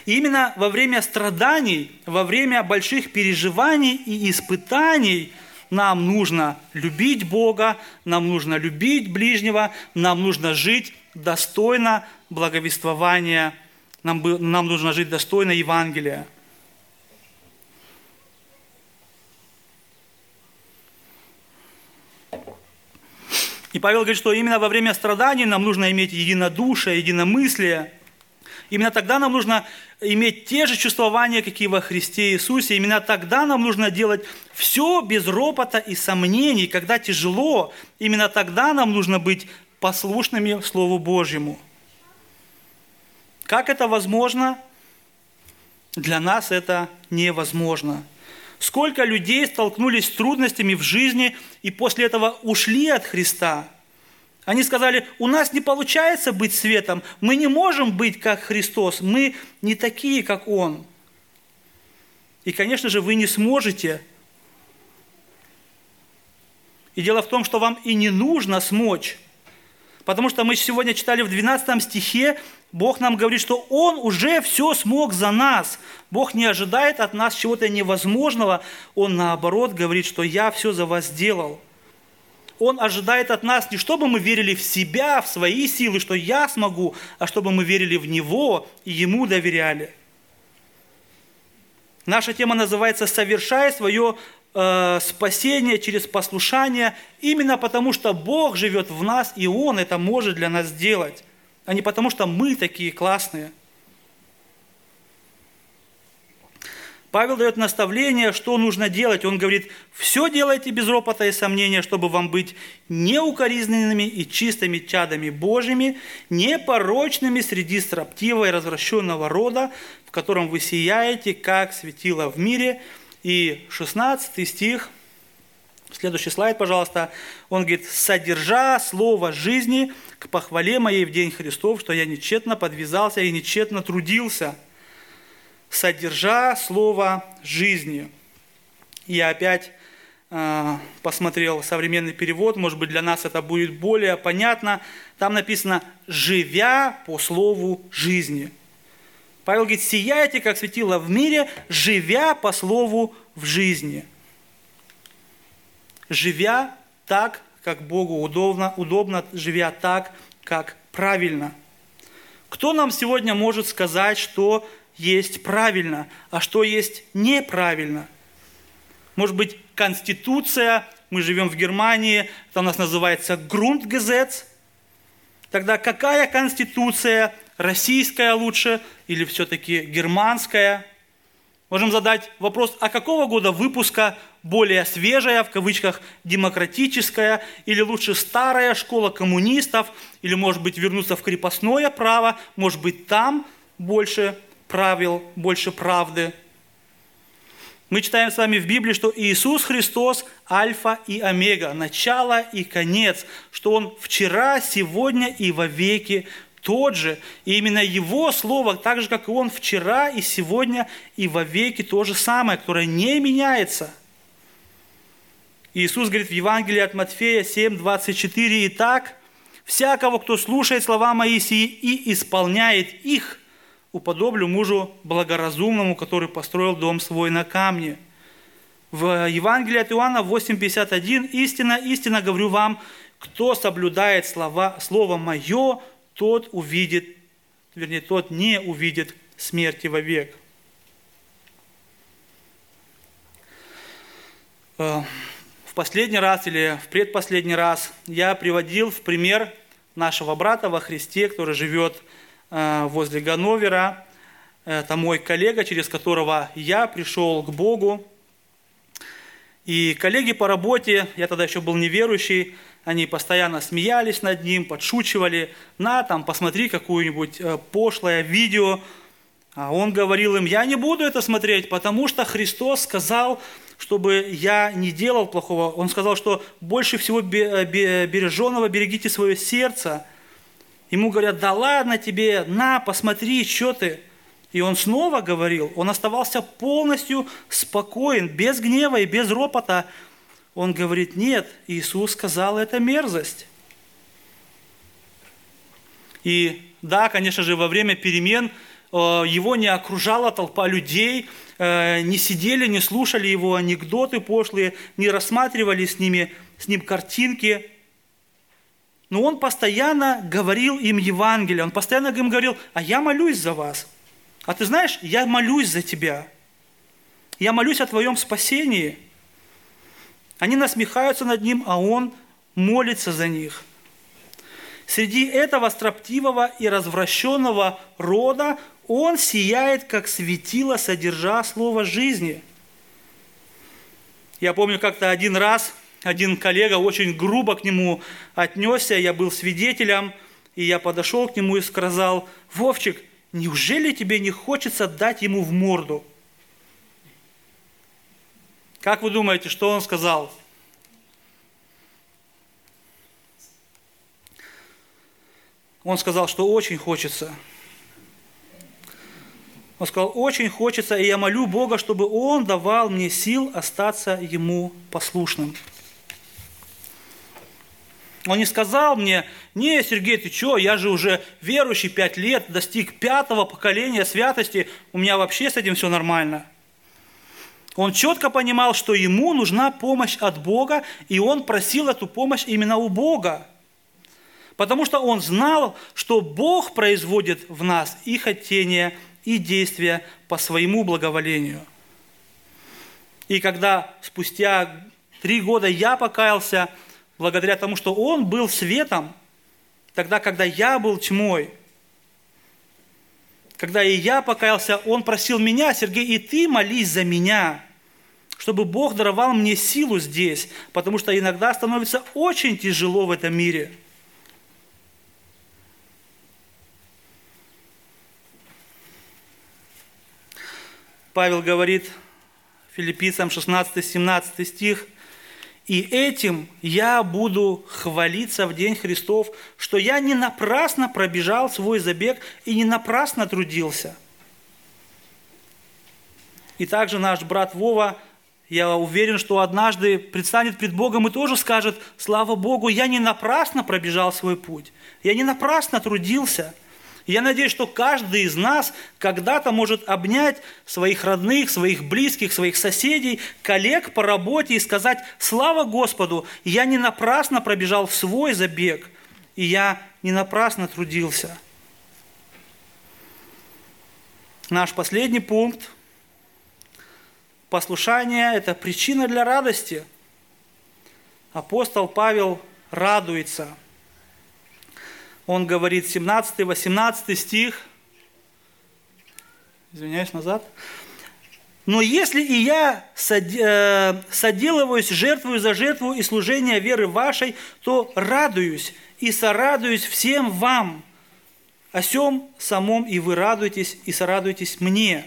Именно во время страданий, во время больших переживаний и испытаний нам нужно любить Бога, нам нужно любить ближнего, нам нужно жить достойно благовествования, нам, нам нужно жить достойно Евангелия. И Павел говорит, что именно во время страданий нам нужно иметь единодушие, единомыслие. Именно тогда нам нужно иметь те же чувствования, какие во Христе Иисусе. Именно тогда нам нужно делать все без ропота и сомнений. Когда тяжело, именно тогда нам нужно быть послушными Слову Божьему. Как это возможно? Для нас это невозможно. Сколько людей столкнулись с трудностями в жизни и после этого ушли от Христа. Они сказали, у нас не получается быть светом, мы не можем быть как Христос, мы не такие, как Он. И, конечно же, вы не сможете. И дело в том, что вам и не нужно смочь. Потому что мы сегодня читали в 12 стихе, Бог нам говорит, что Он уже все смог за нас. Бог не ожидает от нас чего-то невозможного. Он наоборот говорит, что я все за вас сделал. Он ожидает от нас не чтобы мы верили в себя, в свои силы, что я смогу, а чтобы мы верили в Него и Ему доверяли. Наша тема называется «Совершай свое э, спасение через послушание», именно потому что Бог живет в нас, и Он это может для нас сделать а не потому, что мы такие классные. Павел дает наставление, что нужно делать. Он говорит, все делайте без ропота и сомнения, чтобы вам быть неукоризненными и чистыми чадами Божьими, непорочными среди строптивого и развращенного рода, в котором вы сияете, как светило в мире. И 16 стих – Следующий слайд, пожалуйста. Он говорит, содержа слово жизни к похвале моей в день Христов, что я нечетно подвязался и нечетно трудился. Содержа слово жизни. Я опять э, посмотрел современный перевод, может быть, для нас это будет более понятно. Там написано «живя по слову жизни». Павел говорит, сияйте, как светило в мире, живя по слову в жизни – живя так, как Богу удобно, удобно, живя так, как правильно. Кто нам сегодня может сказать, что есть правильно, а что есть неправильно? Может быть, Конституция, мы живем в Германии, это у нас называется Grundgesetz. Тогда какая Конституция, российская лучше или все-таки германская? Можем задать вопрос, а какого года выпуска более свежая, в кавычках, демократическая, или лучше старая школа коммунистов, или, может быть, вернуться в крепостное право, может быть, там больше правил, больше правды. Мы читаем с вами в Библии, что Иисус Христос – альфа и омега, начало и конец, что Он вчера, сегодня и вовеки тот же. И именно Его Слово, так же, как и Он вчера и сегодня и вовеки то же самое, которое не меняется. Иисус говорит в Евангелии от Матфея 7, 24, «Итак, всякого, кто слушает слова мои сии и исполняет их, уподоблю мужу благоразумному, который построил дом свой на камне. В Евангелии от Иоанна 8,51 «Истина, истина говорю вам, кто соблюдает слова, слово мое, тот увидит, вернее, тот не увидит смерти вовек». Э, в последний раз или в предпоследний раз я приводил в пример нашего брата во Христе, который живет Э, возле Ганновера. Это мой коллега, через которого я пришел к Богу. И коллеги по работе, я тогда еще был неверующий, они постоянно смеялись над ним, подшучивали, на, там, посмотри какое-нибудь э, пошлое видео. А он говорил им, я не буду это смотреть, потому что Христос сказал, чтобы я не делал плохого. Он сказал, что больше всего э, береженного берегите свое сердце – Ему говорят, да ладно тебе, на, посмотри, что ты. И он снова говорил, он оставался полностью спокоен, без гнева и без ропота. Он говорит, нет, Иисус сказал, это мерзость. И да, конечно же, во время перемен э, его не окружала толпа людей, э, не сидели, не слушали его анекдоты пошлые, не рассматривали с, ними, с ним картинки – но он постоянно говорил им Евангелие, он постоянно им говорил, а я молюсь за вас. А ты знаешь, я молюсь за тебя. Я молюсь о твоем спасении. Они насмехаются над ним, а он молится за них. Среди этого строптивого и развращенного рода он сияет, как светило, содержа слово жизни. Я помню, как-то один раз один коллега очень грубо к нему отнесся, я был свидетелем, и я подошел к нему и сказал, Вовчик, неужели тебе не хочется дать ему в морду? Как вы думаете, что он сказал? Он сказал, что очень хочется. Он сказал, очень хочется, и я молю Бога, чтобы Он давал мне сил остаться Ему послушным. Он не сказал мне, не, Сергей, ты что, я же уже верующий пять лет, достиг пятого поколения святости, у меня вообще с этим все нормально. Он четко понимал, что ему нужна помощь от Бога, и он просил эту помощь именно у Бога. Потому что он знал, что Бог производит в нас и хотения, и действия по своему благоволению. И когда спустя три года я покаялся, благодаря тому, что Он был светом, тогда, когда я был тьмой. Когда и я покаялся, Он просил меня, Сергей, и ты молись за меня, чтобы Бог даровал мне силу здесь, потому что иногда становится очень тяжело в этом мире. Павел говорит филиппийцам 16-17 стих – и этим я буду хвалиться в день Христов, что я не напрасно пробежал свой забег и не напрасно трудился. И также наш брат Вова, я уверен, что однажды предстанет пред Богом и тоже скажет, слава Богу, я не напрасно пробежал свой путь, я не напрасно трудился. Я надеюсь, что каждый из нас когда-то может обнять своих родных, своих близких, своих соседей, коллег по работе и сказать «Слава Господу! Я не напрасно пробежал свой забег, и я не напрасно трудился». Наш последний пункт. Послушание – это причина для радости. Апостол Павел радуется – он говорит 17-18 стих, извиняюсь, назад. Но если и я э, соделываюсь, жертвую за жертву и служение веры вашей, то радуюсь и сорадуюсь всем вам. О сем самом и вы радуетесь, и сорадуетесь мне.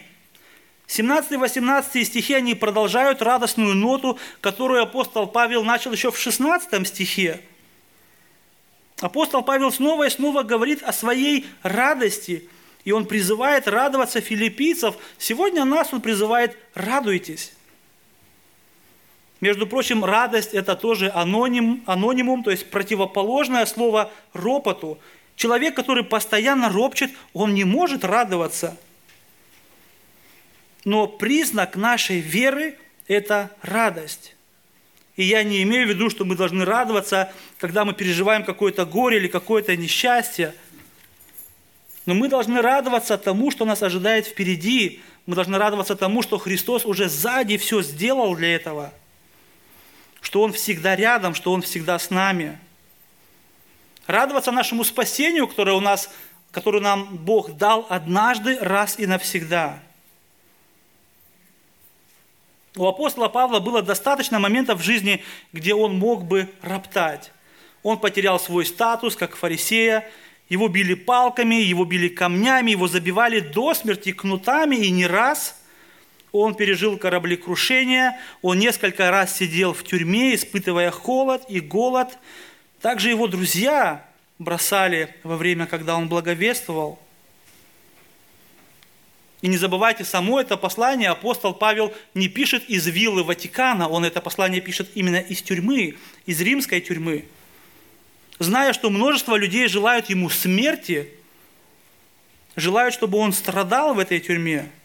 17-18 стихи, они продолжают радостную ноту, которую апостол Павел начал еще в 16 стихе. Апостол Павел снова и снова говорит о своей радости, и он призывает радоваться филиппийцев. Сегодня нас он призывает «радуйтесь». Между прочим, радость – это тоже аноним, анонимум, то есть противоположное слово ропоту. Человек, который постоянно ропчет, он не может радоваться. Но признак нашей веры – это радость. И я не имею в виду, что мы должны радоваться, когда мы переживаем какое-то горе или какое-то несчастье. Но мы должны радоваться тому, что нас ожидает впереди. Мы должны радоваться тому, что Христос уже сзади все сделал для этого. Что Он всегда рядом, что Он всегда с нами. Радоваться нашему спасению, которое, у нас, которое нам Бог дал однажды, раз и навсегда – у апостола Павла было достаточно моментов в жизни, где он мог бы роптать. Он потерял свой статус, как фарисея, его били палками, его били камнями, его забивали до смерти кнутами, и не раз он пережил кораблекрушение, он несколько раз сидел в тюрьме, испытывая холод и голод. Также его друзья бросали во время, когда он благовествовал. И не забывайте, само это послание апостол Павел не пишет из виллы Ватикана, он это послание пишет именно из тюрьмы, из римской тюрьмы. Зная, что множество людей желают ему смерти, желают, чтобы он страдал в этой тюрьме –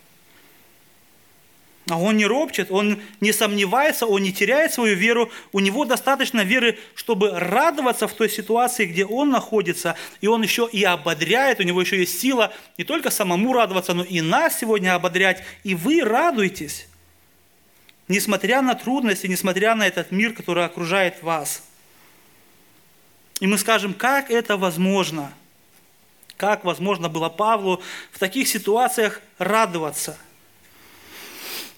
а он не ропчет, он не сомневается, он не теряет свою веру. У него достаточно веры, чтобы радоваться в той ситуации, где он находится. И он еще и ободряет, у него еще есть сила не только самому радоваться, но и нас сегодня ободрять. И вы радуетесь, несмотря на трудности, несмотря на этот мир, который окружает вас. И мы скажем, как это возможно? Как возможно было Павлу в таких ситуациях радоваться –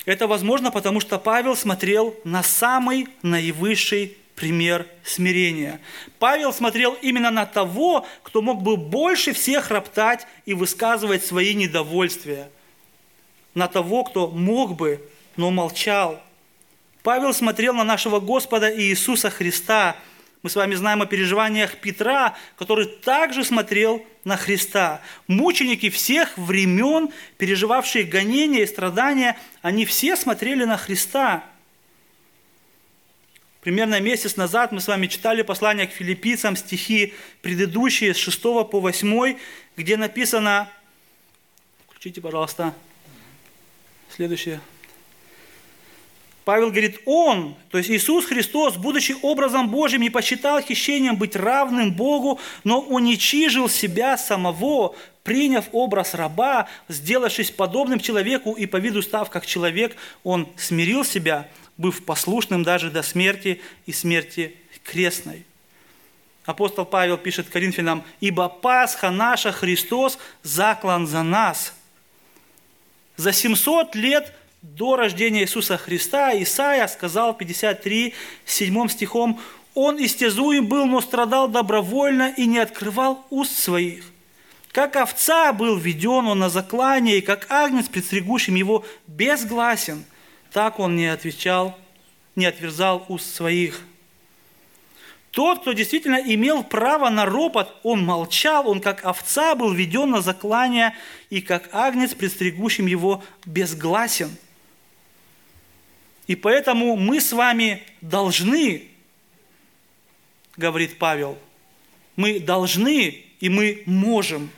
это возможно, потому что Павел смотрел на самый наивысший пример смирения. Павел смотрел именно на того, кто мог бы больше всех роптать и высказывать свои недовольствия. На того, кто мог бы, но молчал. Павел смотрел на нашего Господа Иисуса Христа – мы с вами знаем о переживаниях Петра, который также смотрел на Христа. Мученики всех времен, переживавшие гонения и страдания, они все смотрели на Христа. Примерно месяц назад мы с вами читали послание к филиппийцам, стихи предыдущие, с 6 по 8, где написано, включите, пожалуйста, следующее, Павел говорит, Он, то есть Иисус Христос, будучи образом Божьим, не посчитал хищением быть равным Богу, но уничижил себя самого, приняв образ раба, сделавшись подобным человеку и по виду став как человек, Он смирил себя, быв послушным даже до смерти и смерти крестной. Апостол Павел пишет Коринфянам, «Ибо Пасха наша Христос заклан за нас». За 700 лет до рождения Иисуса Христа, Исаия сказал 53, 7 стихом, «Он истязуем был, но страдал добровольно и не открывал уст своих. Как овца был веден он на заклание, и как агнец, предстригущим его, безгласен, так он не отвечал, не отверзал уст своих». Тот, кто действительно имел право на ропот, он молчал, он как овца был веден на заклание, и как агнец, предстригущим его, безгласен – и поэтому мы с вами должны, говорит Павел, мы должны и мы можем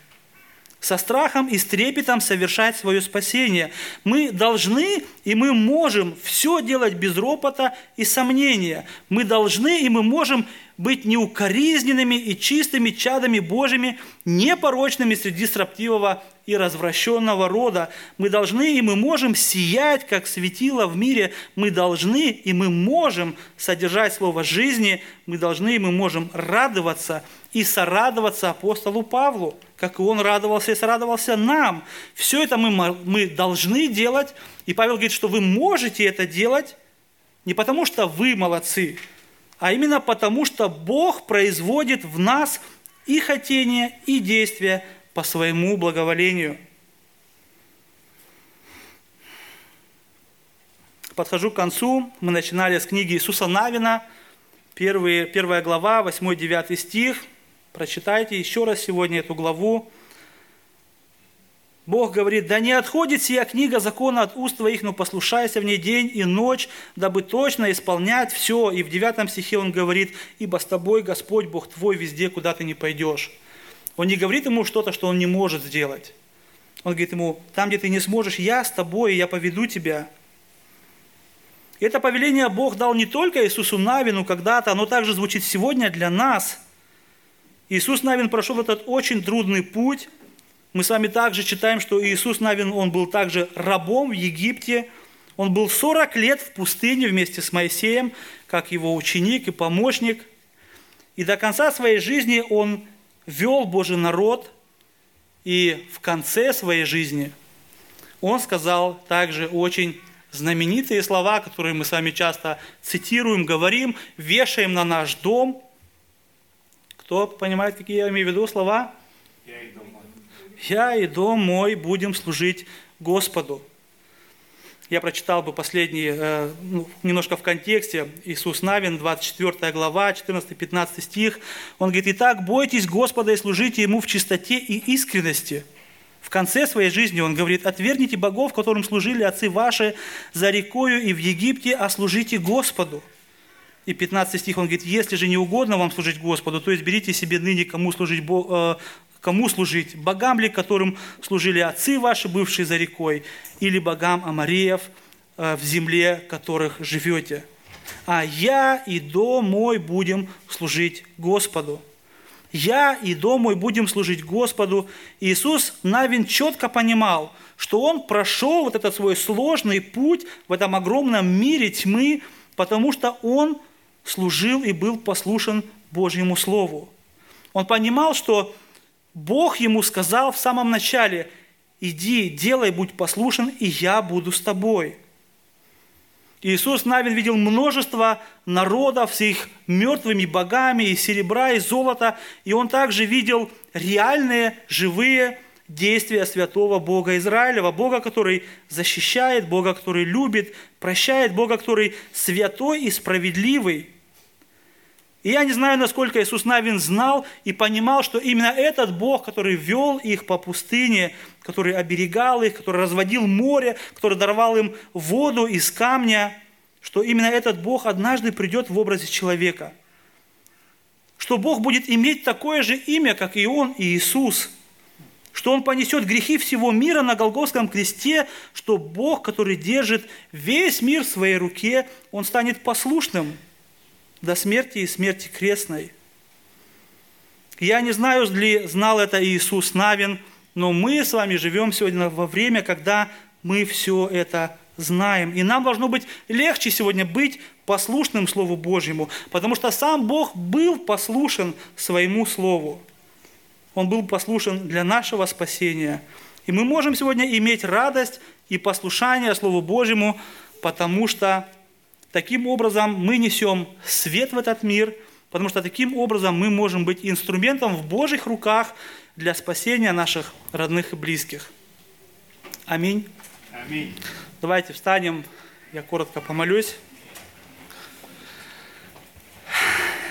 со страхом и с трепетом совершать свое спасение. Мы должны и мы можем все делать без ропота и сомнения. Мы должны и мы можем быть неукоризненными и чистыми чадами Божьими, непорочными среди строптивого и развращенного рода. Мы должны и мы можем сиять, как светило в мире. Мы должны и мы можем содержать слово жизни. Мы должны и мы можем радоваться и сорадоваться апостолу Павлу, как и он радовался и сорадовался нам. Все это мы, мы должны делать. И Павел говорит, что вы можете это делать не потому, что вы молодцы, а именно потому, что Бог производит в нас и хотение, и действия по своему благоволению. Подхожу к концу. Мы начинали с книги Иисуса Навина, первые, первая глава, 8-9 стих. Прочитайте еще раз сегодня эту главу. Бог говорит, да не отходит сия книга закона от уст твоих, но послушайся в ней день и ночь, дабы точно исполнять все. И в девятом стихе он говорит, ибо с тобой Господь Бог твой везде, куда ты не пойдешь. Он не говорит ему что-то, что он не может сделать. Он говорит ему, там, где ты не сможешь, я с тобой, я поведу тебя. Это повеление Бог дал не только Иисусу Навину когда-то, оно также звучит сегодня для нас. Иисус Навин прошел этот очень трудный путь. Мы с вами также читаем, что Иисус Навин, он был также рабом в Египте. Он был 40 лет в пустыне вместе с Моисеем, как его ученик и помощник. И до конца своей жизни он вел Божий народ, и в конце своей жизни он сказал также очень знаменитые слова, которые мы с вами часто цитируем, говорим, вешаем на наш дом. Кто понимает, какие я имею в виду слова? Я и дом мой. Я и дом мой будем служить Господу. Я прочитал бы последний, э, ну, немножко в контексте, Иисус Навин, 24 глава, 14-15 стих. Он говорит, «Итак, бойтесь Господа и служите Ему в чистоте и искренности». В конце своей жизни он говорит, «Отвергните богов, которым служили отцы ваши за рекою и в Египте, а служите Господу». И 15 стих он говорит, «Если же не угодно вам служить Господу, то изберите себе ныне, кому служить, э, кому служить, богам ли, которым служили отцы ваши, бывшие за рекой, или богам Амареев э, в земле, которых живете. А я и дом мой будем служить Господу. Я и дом мой будем служить Господу. Иисус Навин четко понимал, что он прошел вот этот свой сложный путь в этом огромном мире тьмы, потому что он служил и был послушен Божьему Слову. Он понимал, что Бог ему сказал в самом начале, иди, делай, будь послушен, и я буду с тобой. Иисус Навин видел множество народов с их мертвыми богами, и серебра, и золота, и он также видел реальные, живые действия святого Бога Израилева, Бога, который защищает, Бога, который любит, прощает, Бога, который святой и справедливый. И я не знаю, насколько Иисус Навин знал и понимал, что именно этот Бог, который вел их по пустыне, который оберегал их, который разводил море, который даровал им воду из камня, что именно этот Бог однажды придет в образе человека. Что Бог будет иметь такое же имя, как и Он, и Иисус. Что Он понесет грехи всего мира на Голгофском кресте, что Бог, который держит весь мир в своей руке, Он станет послушным – до смерти и смерти крестной. Я не знаю, ли знал это Иисус Навин, но мы с вами живем сегодня во время, когда мы все это знаем. И нам должно быть легче сегодня быть послушным Слову Божьему, потому что сам Бог был послушен своему Слову. Он был послушен для нашего спасения. И мы можем сегодня иметь радость и послушание Слову Божьему, потому что Таким образом, мы несем свет в этот мир, потому что таким образом мы можем быть инструментом в Божьих руках для спасения наших родных и близких. Аминь. Аминь. Давайте встанем, я коротко помолюсь.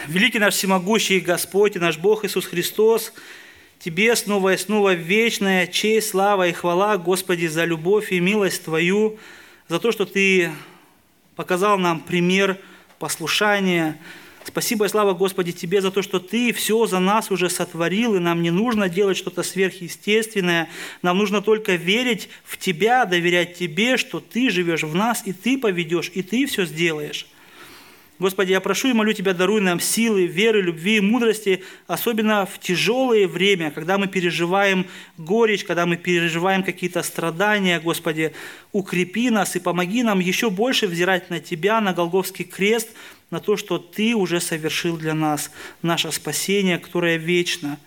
Великий наш всемогущий Господь и наш Бог Иисус Христос, Тебе снова и снова вечная честь, слава и хвала, Господи, за любовь и милость Твою, за то, что Ты показал нам пример послушания, Спасибо и слава, Господи, Тебе за то, что Ты все за нас уже сотворил, и нам не нужно делать что-то сверхъестественное. Нам нужно только верить в Тебя, доверять Тебе, что Ты живешь в нас, и Ты поведешь, и Ты все сделаешь. Господи, я прошу и молю Тебя, даруй нам силы, веры, любви и мудрости, особенно в тяжелое время, когда мы переживаем горечь, когда мы переживаем какие-то страдания. Господи, укрепи нас и помоги нам еще больше взирать на Тебя, на Голговский крест, на то, что Ты уже совершил для нас наше спасение, которое вечно.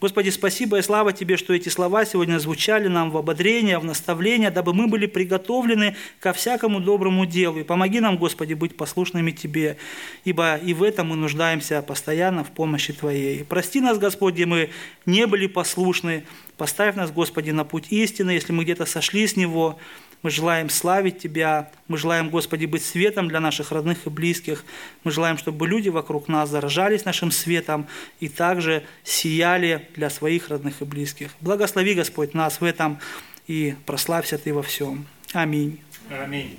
Господи, спасибо и слава Тебе, что эти слова сегодня звучали нам в ободрение, в наставление, дабы мы были приготовлены ко всякому доброму делу. И помоги нам, Господи, быть послушными Тебе, ибо и в этом мы нуждаемся постоянно в помощи Твоей. Прости нас, Господи, мы не были послушны. Поставь нас, Господи, на путь истины, если мы где-то сошли с него. Мы желаем славить Тебя, мы желаем, Господи, быть светом для наших родных и близких. Мы желаем, чтобы люди вокруг нас заражались нашим светом и также сияли для своих родных и близких. Благослови, Господь, нас в этом и прославься Ты во всем. Аминь. Аминь.